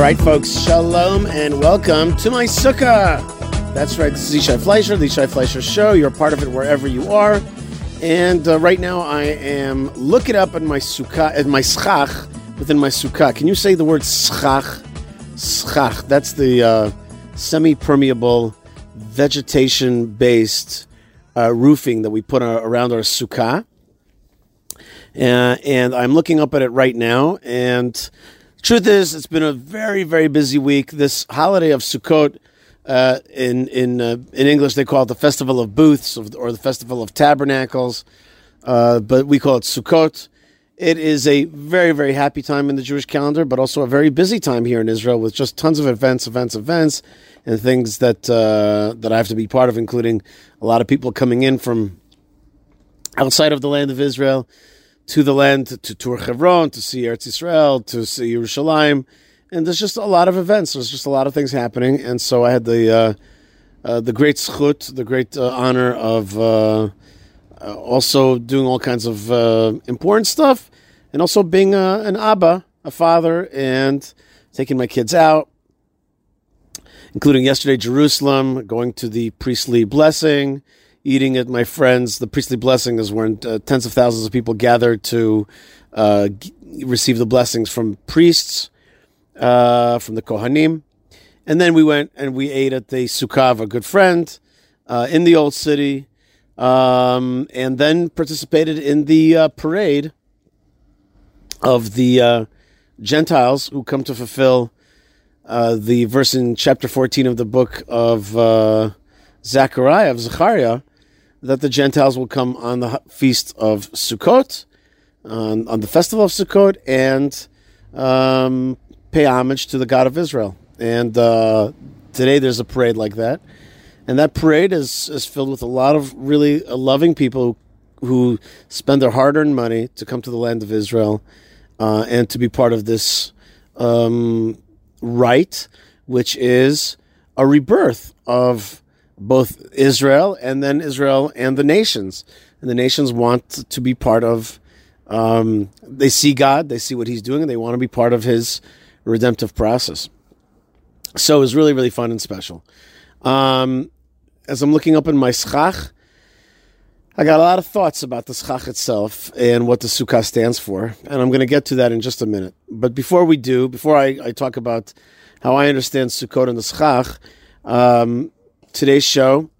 All right, folks, shalom and welcome to my sukkah. That's right, this is Yishai Fleisher, the Yishai Fleisher Show. You're a part of it wherever you are. And uh, right now I am looking up at my sukkah, at my schach within my sukkah. Can you say the word schach? Schach. That's the uh, semi-permeable, vegetation-based uh, roofing that we put uh, around our sukkah. Uh, and I'm looking up at it right now. And truth is, it's been a very, very busy week. This holiday of Sukkot, uh, in in uh, in English, they call it the Festival of Booths or the Festival of Tabernacles, uh, but we call it Sukkot. It is a very, very happy time in the Jewish calendar, but also a very busy time here in Israel with just tons of events, events, events, and things that uh, that I have to be part of, including a lot of people coming in from outside of the land of Israel to the land to tour Hebron, to see Eretz Israel, to see Yerushalayim, and there's just a lot of events. There's just a lot of things happening, and so I had the uh, uh, the great zchut, the great uh, honor of uh, uh, also doing all kinds of uh, important stuff, and also being a, an abba, a father, and taking my kids out, including yesterday Jerusalem, going to the priestly blessing eating at my friends. The priestly blessing is when uh, tens of thousands of people gather to uh, g- receive the blessings from priests, uh, from the Kohanim. And then we went and we ate at the Sukkah of a good friend uh, in the old city, um, and then participated in the uh, parade of the uh, Gentiles who come to fulfill the verse in chapter 14 of the book of Zechariah, of Zechariah, that the Gentiles will come on the feast of Sukkot, on, on the festival of Sukkot, and um, pay homage to the God of Israel. And uh, today there's a parade like that, and that parade is is filled with a lot of really loving people who, spend their hard-earned money to come to the land of Israel uh, and to be part of this um, rite, which is a rebirth of both Israel and then Israel and the nations. And the nations want to be part of, um, they see God, they see what He's doing, and they want to be part of His redemptive process. So it was really, really fun and special. Um, as I'm looking up in my schach, I got a lot of thoughts about the schach itself and what the sukkah stands for, and I'm going to get to that in just a minute. But before we do, before I, I talk about how I understand sukkot and the schach, um, today's show,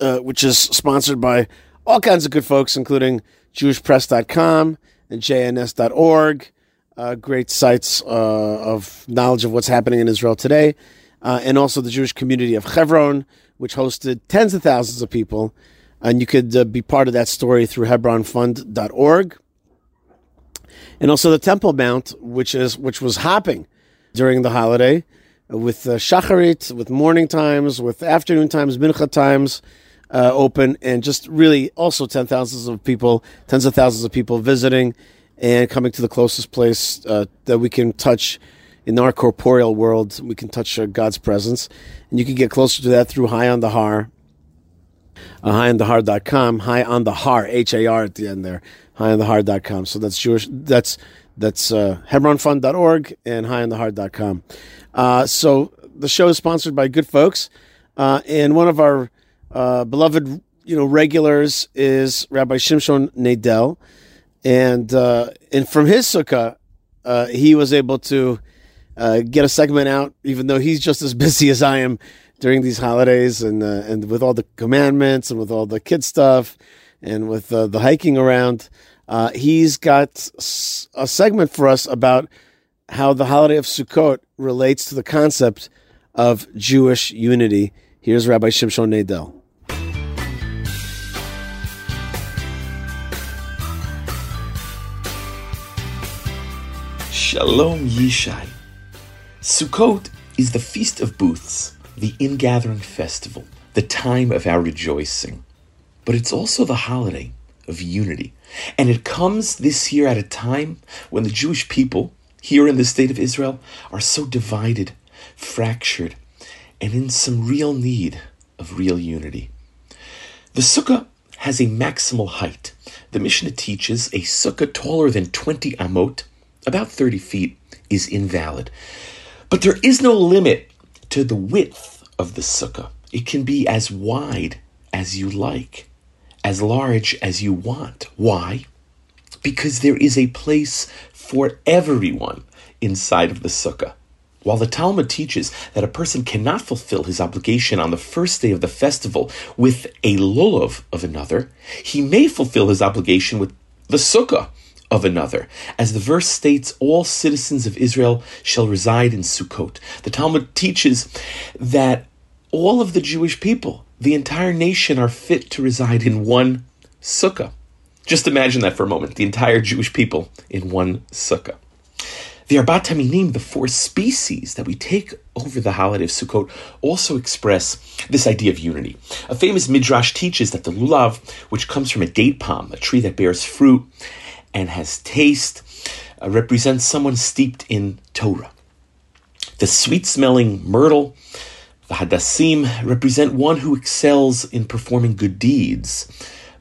uh, which is sponsored by all kinds of good folks, including JewishPress.com and JNS.org, uh, great sites uh, of knowledge of what's happening in Israel today, uh, and also the Jewish community of Hebron, which hosted tens of thousands of people. And you could uh, be part of that story through HebronFund.org. And also the Temple Mount, which is which was hopping during the holiday with uh, shacharit, with morning times, with afternoon times, mincha times uh, open, and just really also ten thousands of people, tens of thousands of people visiting and coming to the closest place uh, that we can touch in our corporeal world. We can touch uh, God's presence, and you can get closer to that through High on the Har. Uh, highonthehar.com, high on the har, H A R at the end there, highonthehar.com. So that's Jewish, that's that's uh, HebronFund.org and highonthehar.com. Uh, so the show is sponsored by good folks, uh, and one of our uh, beloved, you know, regulars is Rabbi Shimshon Nadel, and uh, and from his sukkah, uh, he was able to uh, get a segment out, even though he's just as busy as I am during these holidays, and and with all the commandments and with all the kid stuff, and with the hiking around. he's got a segment for us about how the holiday of Sukkot relates to the concept of Jewish unity. Here's Rabbi Shimshon Nadel. Shalom Yishai. Sukkot is the Feast of Booths, the ingathering festival, the time of our rejoicing. But it's also the holiday of unity. And it comes this year at a time when the Jewish people here in the state of Israel are so divided, fractured, and in some real need of real unity. The sukkah has a maximal height. The Mishnah teaches a sukkah taller than 20 amot, about 30 feet, is invalid. But there is no limit to the width of the sukkah. It can be as wide as you like, as large as you want. Why? Because there is a place for everyone inside of the sukkah. While the Talmud teaches that a person cannot fulfill his obligation on the first day of the festival with a lulav of another, he may fulfill his obligation with the sukkah of another. As the verse states, all citizens of Israel shall reside in Sukkot. The Talmud teaches that all of the Jewish people, the entire nation, are fit to reside in one sukkah. Just imagine that for a moment the entire Jewish people in one sukkah. The Arbat Haminim, the four species that we take over the holiday of Sukkot, also express this idea of unity. A famous midrash teaches that the lulav, which comes from a date palm, a tree that bears fruit and has taste, uh, represents someone steeped in Torah. The sweet smelling myrtle, the hadassim, represent one who excels in performing good deeds,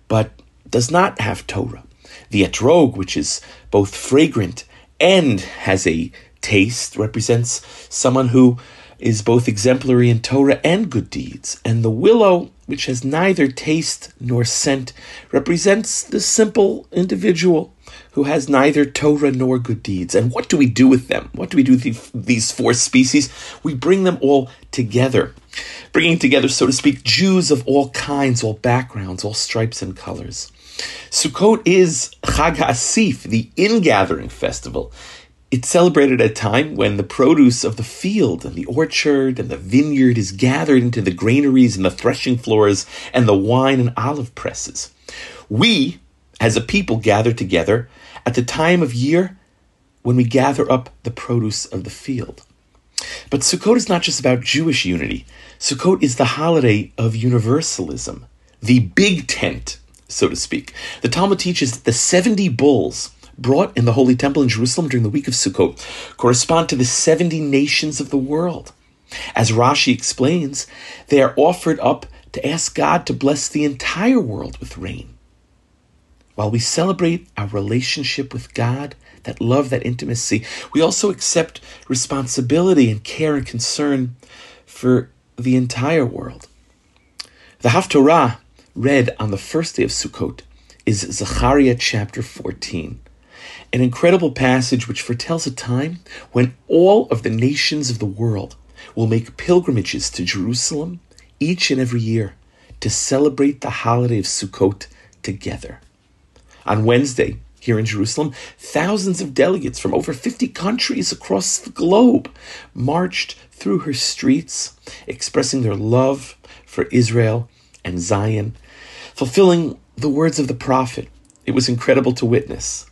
but does not have Torah. The etrog, which is both fragrant and has a taste represents someone who is both exemplary in Torah and good deeds. And the willow, which has neither taste nor scent, represents the simple individual who has neither Torah nor good deeds. And what do we do with them? What do we do with these four species? We bring them all together, bringing together, so to speak, Jews of all kinds, all backgrounds, all stripes and colors. Sukkot is Chag HaAsif, the ingathering festival. It's celebrated at a time when the produce of the field and the orchard and the vineyard is gathered into the granaries and the threshing floors and the wine and olive presses. We, as a people, gather together at the time of year when we gather up the produce of the field. But Sukkot is not just about Jewish unity. Sukkot is the holiday of universalism, the big tent so to speak. The Talmud teaches that the 70 bulls brought in the Holy Temple in Jerusalem during the week of Sukkot correspond to the 70 nations of the world. As Rashi explains, they are offered up to ask God to bless the entire world with rain. While we celebrate our relationship with God, that love, that intimacy, we also accept responsibility and care and concern for the entire world. The Haftorah read on the first day of Sukkot is Zechariah chapter 14, an incredible passage which foretells a time when all of the nations of the world will make pilgrimages to Jerusalem each and every year to celebrate the holiday of Sukkot together. On Wednesday, here in Jerusalem, thousands of delegates from over 50 countries across the globe marched through her streets, expressing their love for Israel and Zion fulfilling the words of the prophet. It was incredible to witness.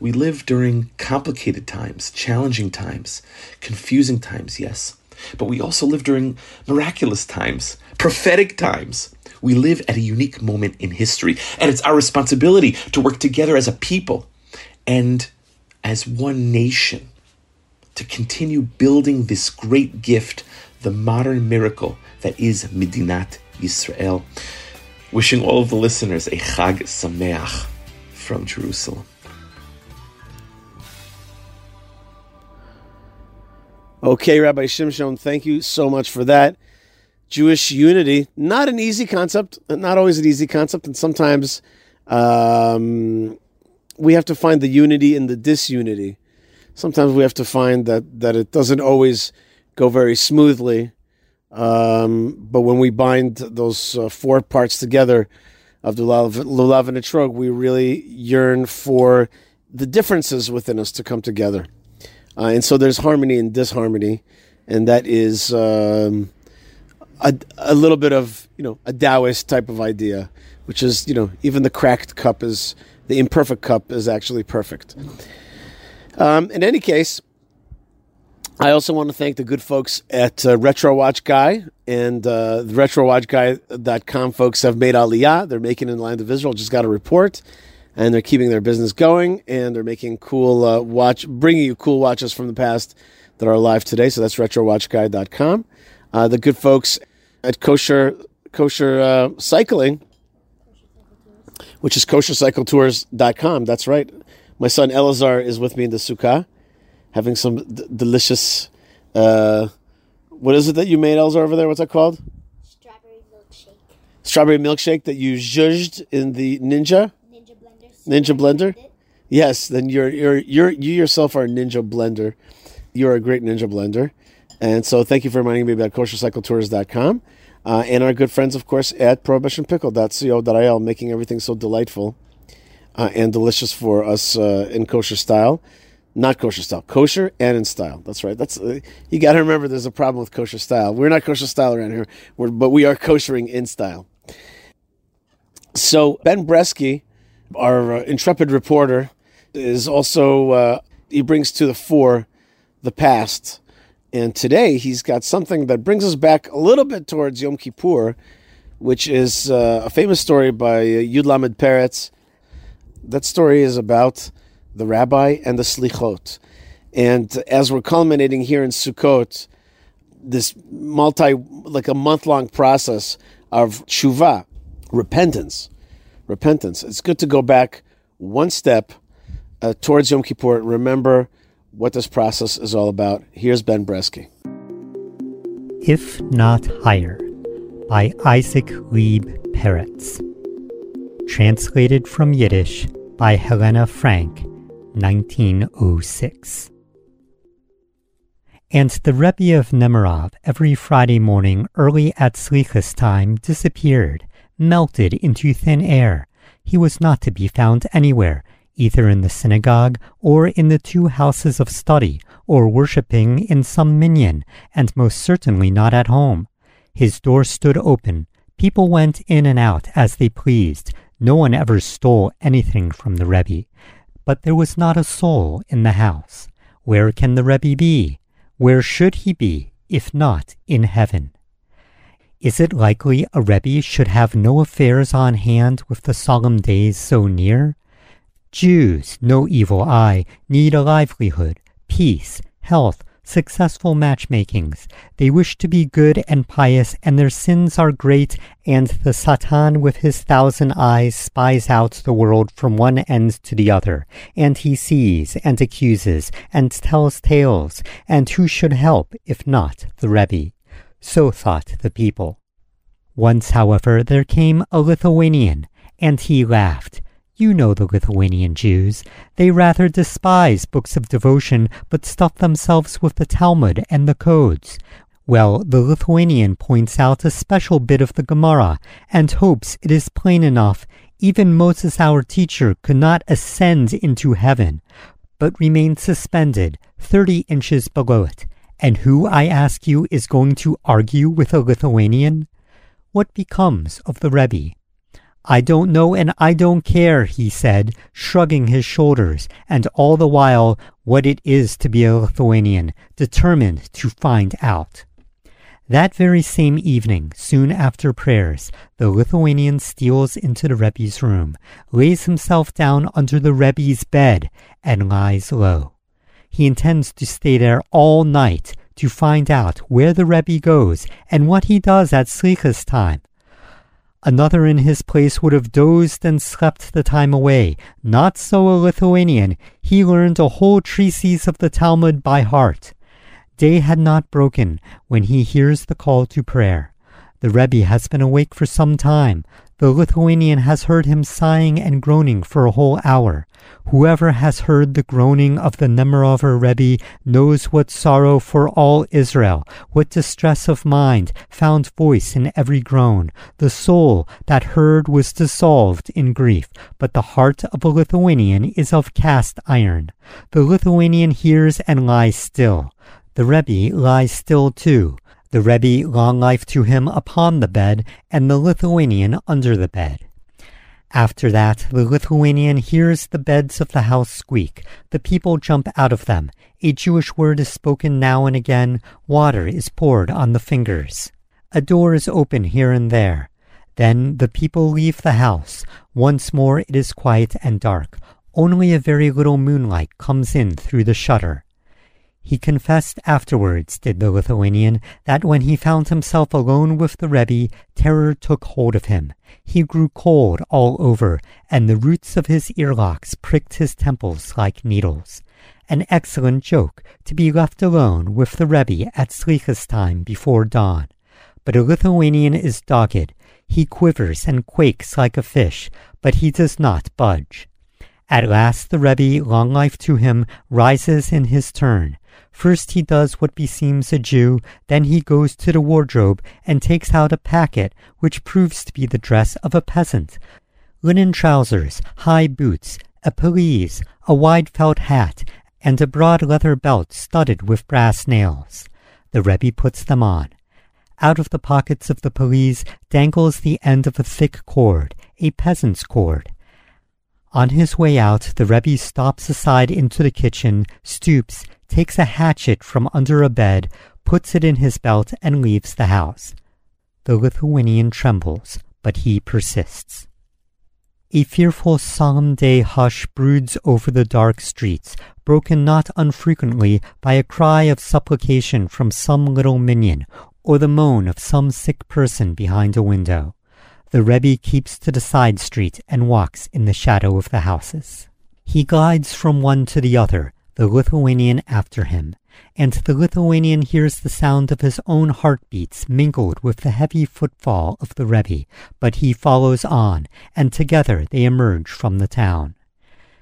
We live during complicated times, challenging times, confusing times, yes, but we also live during miraculous times, prophetic times. We live at a unique moment in history, and it's our responsibility to work together as a people and as one nation to continue building this great gift, the modern miracle that is Medinat Yisrael. Wishing all of the listeners a Chag Sameach from Jerusalem. Okay, Rabbi Shimshon, thank you so much for that. Jewish unity, not an easy concept, not always an easy concept, and sometimes um, we have to find the unity in the disunity. Sometimes we have to find that that it doesn't always go very smoothly, um, but when we bind those uh, four parts together of the lulav and etrog, we really yearn for the differences within us to come together. Uh, and so there's harmony and disharmony, and that is um, a, a little bit of you know a Taoist type of idea, which is you know even the cracked cup is the imperfect cup is actually perfect. Um, in any case, I also want to thank the good folks at uh, Retro Watch Guy and uh, the RetroWatchGuy.com folks have made Aliyah. They're making in the land of Israel. Just got a report, and they're keeping their business going, and they're making cool uh, watch, bringing you cool watches from the past that are alive today. So that's RetroWatchGuy.com. Uh, the good folks at Kosher Kosher uh, Cycling, which is KosherCycletours.com. That's right. My son Elazar is with me in the sukkah having some d- delicious Uh, what is it that you made, Elazar, over there? What's that called? Strawberry milkshake. Strawberry milkshake that you zhuzhed in the Ninja Ninja blender. Ninja blender. Yes, then you're you're you're you yourself are a ninja blender. You're a great ninja blender. And so thank you for reminding me about koshercycletours.com. Uh, and our good friends, of course, at prohibitionpickle.co.il, making everything so delightful uh, and delicious for us uh, in kosher style. Not kosher style, kosher and in style. That's right. That's uh, you got to remember. There's a problem with kosher style. We're not kosher style around here, We're, but we are koshering in style. So Ben Bresky, our uh, intrepid reporter, is also uh, he brings to the fore the past, and today he's got something that brings us back a little bit towards Yom Kippur, which is uh, a famous story by uh, Yud Lamed Peretz. That story is about the rabbi and the slichot, and as we're culminating here in Sukkot, this multi like a month long process of tshuva, repentance, repentance. It's good to go back one step uh, towards Yom Kippur. Remember what this process is all about. Here's Ben Bresky. If Not Higher by Isaac Lieb Peretz. Translated from Yiddish by Helena Frank, 1906. And the Rebbe of Nemirov every Friday morning early at Slichas time disappeared, melted into thin air. He was not to be found anywhere, either in the synagogue or in the two houses of study, or worshipping in some minyan, and most certainly not at home. His door stood open. People went in and out as they pleased. No one ever stole anything from the Rebbe. But there was not a soul in the house. Where can the Rebbe be? Where should he be, if not in heaven? Is it likely a Rebbe should have no affairs on hand with the solemn days so near? Jews, no evil eye, need a livelihood, peace, health, successful matchmakings. They wish to be good and pious, and their sins are great, and the Satan with his thousand eyes spies out the world from one end to the other, and he sees and accuses and tells tales, and who should help if not the Rebbe? So thought the people. Once, however, there came a Lithuanian, and he laughed. You know the Lithuanian Jews. They rather despise books of devotion, but stuff themselves with the Talmud and the codes. Well, the Lithuanian points out a special bit of the Gemara, and hopes it is plain enough. Even Moses, our teacher, could not ascend into heaven, but remained suspended thirty inches below it. And who, I ask you, is going to argue with a Lithuanian? What becomes of the Rebbe? I don't know and I don't care, he said, shrugging his shoulders, and all the while what it is to be a Lithuanian, determined to find out. That very same evening, soon after prayers, the Lithuanian steals into the Rebbe's room, lays himself down under the Rebbe's bed, and lies low. He intends to stay there all night to find out where the Rebbe goes and what he does at Slichas time. Another in his place would have dozed and slept the time away. Not so a Lithuanian. He learned a whole treatise of the Talmud by heart. Day had not broken when he hears the call to prayer. The Rebbe has been awake for some time. The Lithuanian has heard him sighing and groaning for a whole hour. Whoever has heard the groaning of the Nemirover Rebbe knows what sorrow for all Israel, what distress of mind found voice in every groan. The soul that heard was dissolved in grief, but the heart of a Lithuanian is of cast iron. The Lithuanian hears and lies still. The Rebbe lies still too the Rebbe long life to him upon the bed, and the Lithuanian under the bed. After that, the Lithuanian hears the beds of the house squeak. The people jump out of them. A Jewish word is spoken now and again. Water is poured on the fingers. A door is open here and there. Then the people leave the house. Once more it is quiet and dark. Only a very little moonlight comes in through the shutter. He confessed afterwards, did the Lithuanian, that when he found himself alone with the Rebbe, terror took hold of him. He grew cold all over, and the roots of his earlocks pricked his temples like needles. an excellent joke to be left alone with the Rebbe at Slichas time before dawn. But a Lithuanian is dogged. He quivers and quakes like a fish, but he does not budge. At last the Rebbe, long life to him, rises in his turn. First he does what beseems a Jew, then he goes to the wardrobe and takes out a packet which proves to be the dress of a peasant. Linen trousers, high boots, a pelisse, a wide felt hat, and a broad leather belt studded with brass nails. The Rebbe puts them on. Out of the pockets of the pelisse dangles the end of a thick cord, a peasant's cord. On his way out, the Rebbe stops aside into the kitchen, stoops, takes a hatchet from under a bed, puts it in his belt, and leaves the house. The Lithuanian trembles, but he persists. A fearful solemn day hush broods over the dark streets, broken not unfrequently by a cry of supplication from some little minyan, or the moan of some sick person behind a window. The Rebbe keeps to the side street and walks in the shadow of the houses. He glides from one to the other, the Lithuanian after him, and the Lithuanian hears the sound of his own heartbeats mingled with the heavy footfall of the Rebbe, but he follows on, and together they emerge from the town.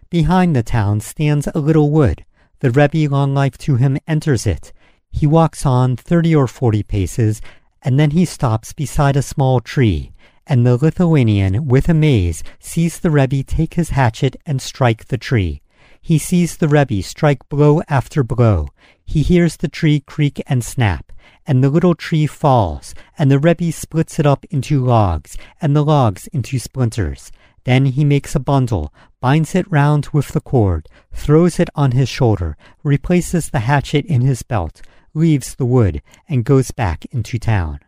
Behind the town stands a little wood. The Rebbe, long life to him, enters it. He walks on thirty or forty paces, and then he stops beside a small tree and the Lithuanian, with amaze, sees the Rebbe take his hatchet and strike the tree. He sees the Rebbe strike blow after blow. He hears the tree creak and snap, and the little tree falls, and the Rebbe splits it up into logs, and the logs into splinters. Then he makes a bundle, binds it round with the cord, throws it on his shoulder, replaces the hatchet in his belt, leaves the wood, and goes back into town.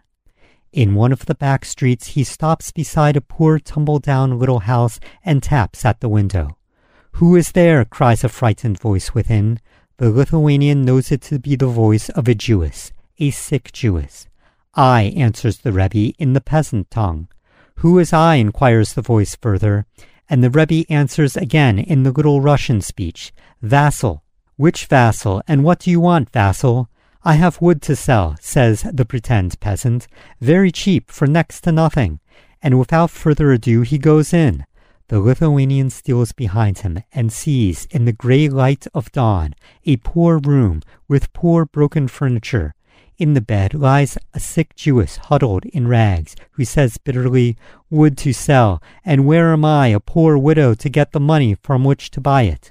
In one of the back streets, he stops beside a poor tumble down little house and taps at the window. Who is there? cries a frightened voice within. The Lithuanian knows it to be the voice of a Jewess, a sick Jewess. I, answers the Rebbe in the peasant tongue. Who is I? inquires the voice further. And the Rebbe answers again in the little Russian speech. Vassil. Which Vassil? And what do you want, Vassil? I have wood to sell, says the pretend peasant, very cheap for next to nothing. And without further ado, he goes in. The Lithuanian steals behind him and sees, in the grey light of dawn, a poor room with poor broken furniture. In the bed lies a sick Jewess huddled in rags, who says bitterly, Wood to sell, and where am I, a poor widow, to get the money from which to buy it?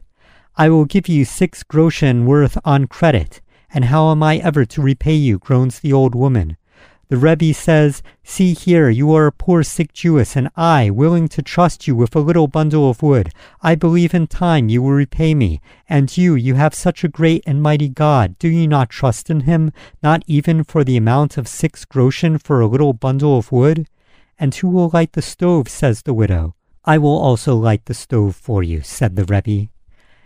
I will give you six groschen worth on credit. And how am I ever to repay you? groans the old woman. The Rebbe says, See here, you are a poor sick Jewess, and I, willing to trust you with a little bundle of wood. I believe in time you will repay me. And you, you have such a great and mighty God. Do you not trust in him, not even for the amount of six groschen for a little bundle of wood? And who will light the stove? says the widow. I will also light the stove for you, said the Rebbe.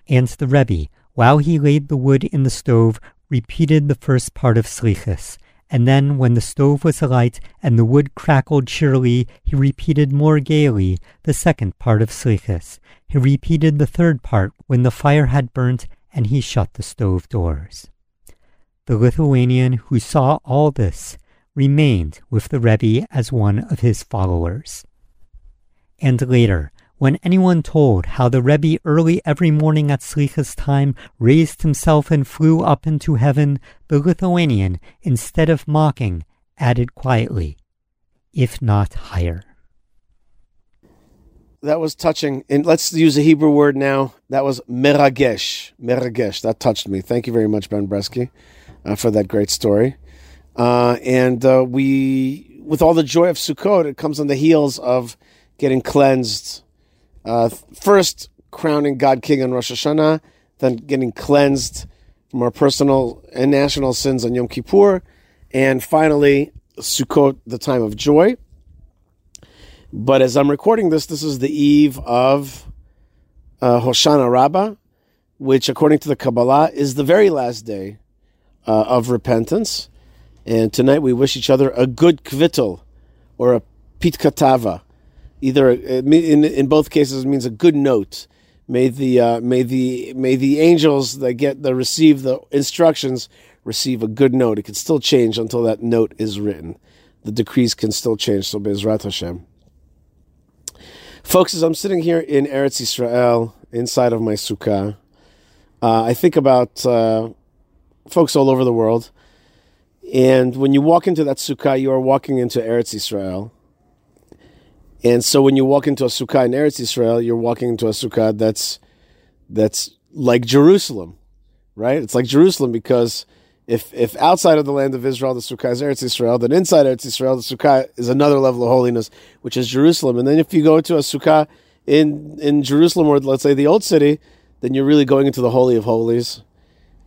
And the Rebbe, while he laid the wood in the stove, repeated the first part of Slichas, and then, when the stove was alight and the wood crackled cheerily, he repeated more gaily the second part of Slichas. He repeated the third part when the fire had burnt and he shut the stove doors. The Lithuanian who saw all this remained with the Rebbe as one of his followers. And later, when anyone told how the Rebbe early every morning at Slichas time raised himself and flew up into heaven, the Lithuanian, instead of mocking, added quietly, if not higher. That was touching. And let's use a Hebrew word now. That was meragesh. Meragesh. That touched me. Thank you very much, Ben Bresky, uh, for that great story. Uh, and uh, we, with all the joy of Sukkot, it comes on the heels of getting cleansed uh, first, crowning God King on Rosh Hashanah, then getting cleansed from our personal and national sins on Yom Kippur, and finally, Sukkot, the time of joy. But as I'm recording this, this is the eve of uh, Hoshana Rabbah, which, according to the Kabbalah, is the very last day uh, of repentance. And tonight we wish each other a good kvittel or a pitkatava either in in both cases means a good note, May the uh, may the may the angels that get the receive the instructions receive a good note. It can still change until that note is written. The decrees can still change. So Bezrat Hashem. Folks, as I'm sitting here in Eretz Yisrael, inside of my sukkah, uh, I think about uh, folks all over the world. And when you walk into that sukkah, you are walking into Eretz Yisrael. And so when you walk into a sukkah in Eretz Yisrael, you're walking into a sukkah that's that's like Jerusalem, right? It's like Jerusalem because if if outside of the land of Israel the sukkah is Eretz Yisrael, then inside Eretz Yisrael the sukkah is another level of holiness, which is Jerusalem. And then if you go to a sukkah in in Jerusalem or let's say the old city, then you're really going into the holy of holies.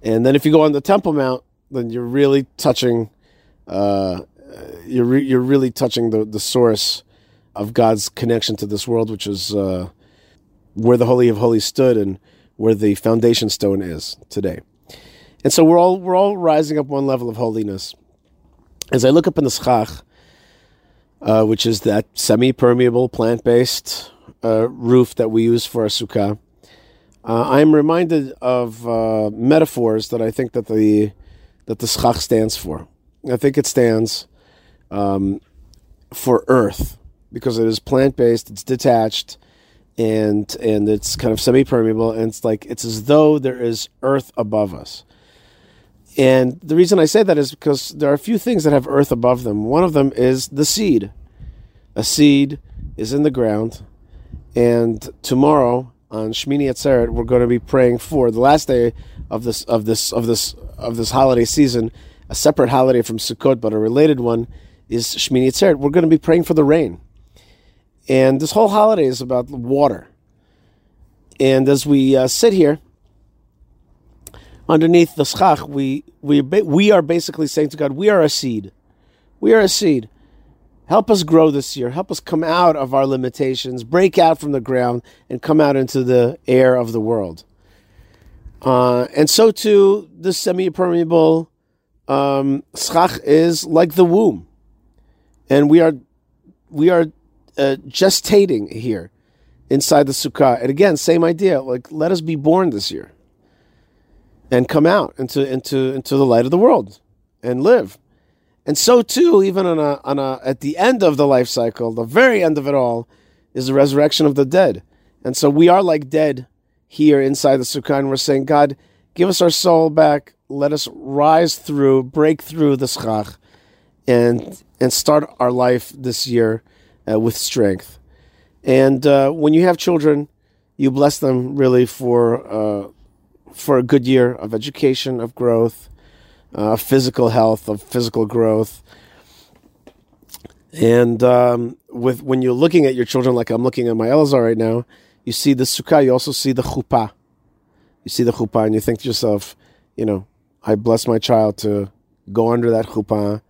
And then if you go on the Temple Mount, then you're really touching, uh, you're re- you're really touching the the source of God's connection to this world, which is uh, where the holy of holies stood and where the foundation stone is today. And so we're all we're all rising up one level of holiness. As I look up in the schach, uh, which is that semi-permeable plant-based uh, roof that we use for our sukkah, uh, I'm reminded of uh, metaphors that I think that the that the schach stands for. I think it stands um, for earth because it is plant-based, it's detached, and and it's kind of semi-permeable, and it's like it's as though there is earth above us. And the reason I say that is because there are a few things that have earth above them. One of them is the seed. A seed is in the ground, and tomorrow on Shmini Atzeret, we're going to be praying for the last day of this of this of this of this holiday season, a separate holiday from Sukkot, but a related one is Shmini Atzeret. We're going to be praying for the rain, and this whole holiday is about water. And as we uh, sit here underneath the schach, we we we are basically saying to God, we are a seed, we are a seed. Help us grow this year. Help us come out of our limitations, break out from the ground, and come out into the air of the world. Uh, and so too, the semi-permeable um, schach is like the womb, and we are we are uh, gestating here inside the sukkah. And again, same idea. Like, let us be born this year and come out into into into the light of the world and live. And so too, even on a on a at the end of the life cycle, the very end of it all, is the resurrection of the dead. And so we are like dead here inside the sukkah, and we're saying, God, give us our soul back. Let us rise through, break through the schach, and and start our life this year uh, with strength. And uh, when you have children, you bless them really for uh, for a good year of education, of growth, uh, physical health, of physical growth. And um, with when you're looking at your children, like I'm looking at my Elazar right now, you see the sukkah, you also see the chuppah. You see the chuppah, and you think to yourself, you know, I bless my child to go under that chuppah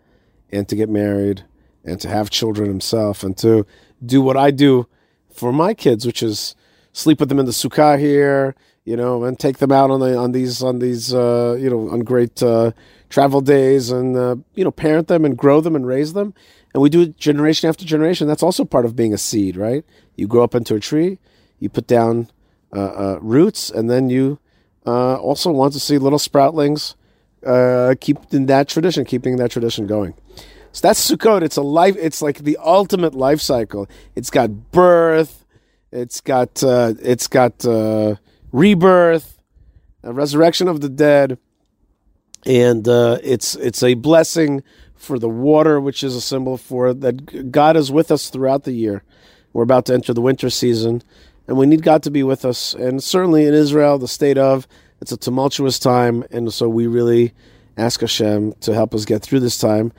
and to get married and to have children himself and to do what I do for my kids, which is sleep with them in the sukkah here, you know, and take them out on the on these on these uh, you know on great uh, travel days and uh, you know parent them and grow them and raise them. And we do it generation after generation. That's also part of being a seed, right? You grow up into a tree, you put down uh, uh, roots, and then you uh, also want to see little sproutlings keep in that tradition, keeping that tradition going. So that's Sukkot. It's a life. It's like the ultimate life cycle. It's got birth. It's got uh, it's got uh, rebirth, a resurrection of the dead, and uh, it's it's a blessing for the water, which is a symbol for that God is with us throughout the year. We're about to enter the winter season, and we need God to be with us. And certainly in Israel, the state of it's a tumultuous time, and so we really ask Hashem to help us get through this time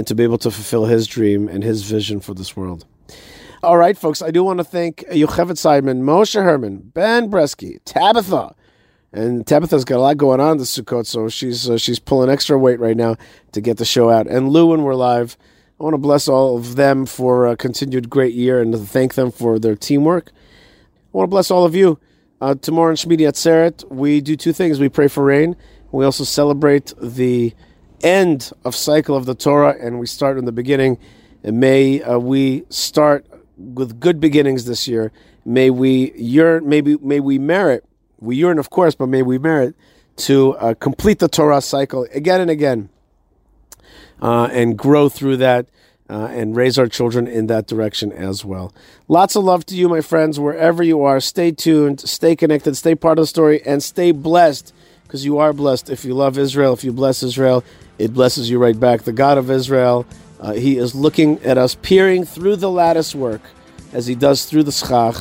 and to be able to fulfill His dream and His vision for this world. All right, folks, I do want to thank Yocheved Simon, Moshe Herman, Ben Bresky, Tabitha, and Tabitha's got a lot going on this Sukkot, so she's uh, she's pulling extra weight right now to get the show out. And Lou, when we're live, I want to bless all of them for a continued great year and to thank them for their teamwork. I want to bless all of you. Uh, tomorrow in Shmini Atzeret, we do two things. We pray for rain. We also celebrate the end of cycle of the Torah, and we start in the beginning. And may uh, we start with good beginnings this year. May we yearn, maybe may we merit. We yearn, of course, but may we merit to uh, complete the Torah cycle again and again, uh, and grow through that. Uh, and raise our children in that direction as well. Lots of love to you, my friends, wherever you are. Stay tuned, stay connected, stay part of the story, and stay blessed because you are blessed. If you love Israel, if you bless Israel, it blesses you right back. The God of Israel, uh, He is looking at us, peering through the lattice work as He does through the schach,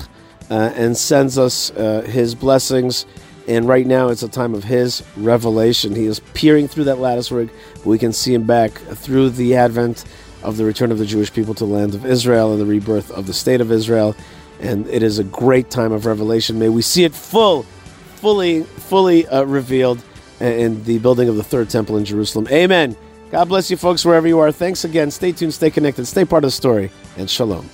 uh, and sends us uh, His blessings. And right now, it's a time of His revelation. He is peering through that lattice work. We can see Him back through the advent of the return of the Jewish people to the land of Israel and the rebirth of the state of Israel. And it is a great time of revelation. May we see it full, fully, fully uh, revealed in the building of the third temple in Jerusalem. Amen. God bless you, folks, wherever you are. Thanks again. Stay tuned, stay connected, stay part of the story, and shalom.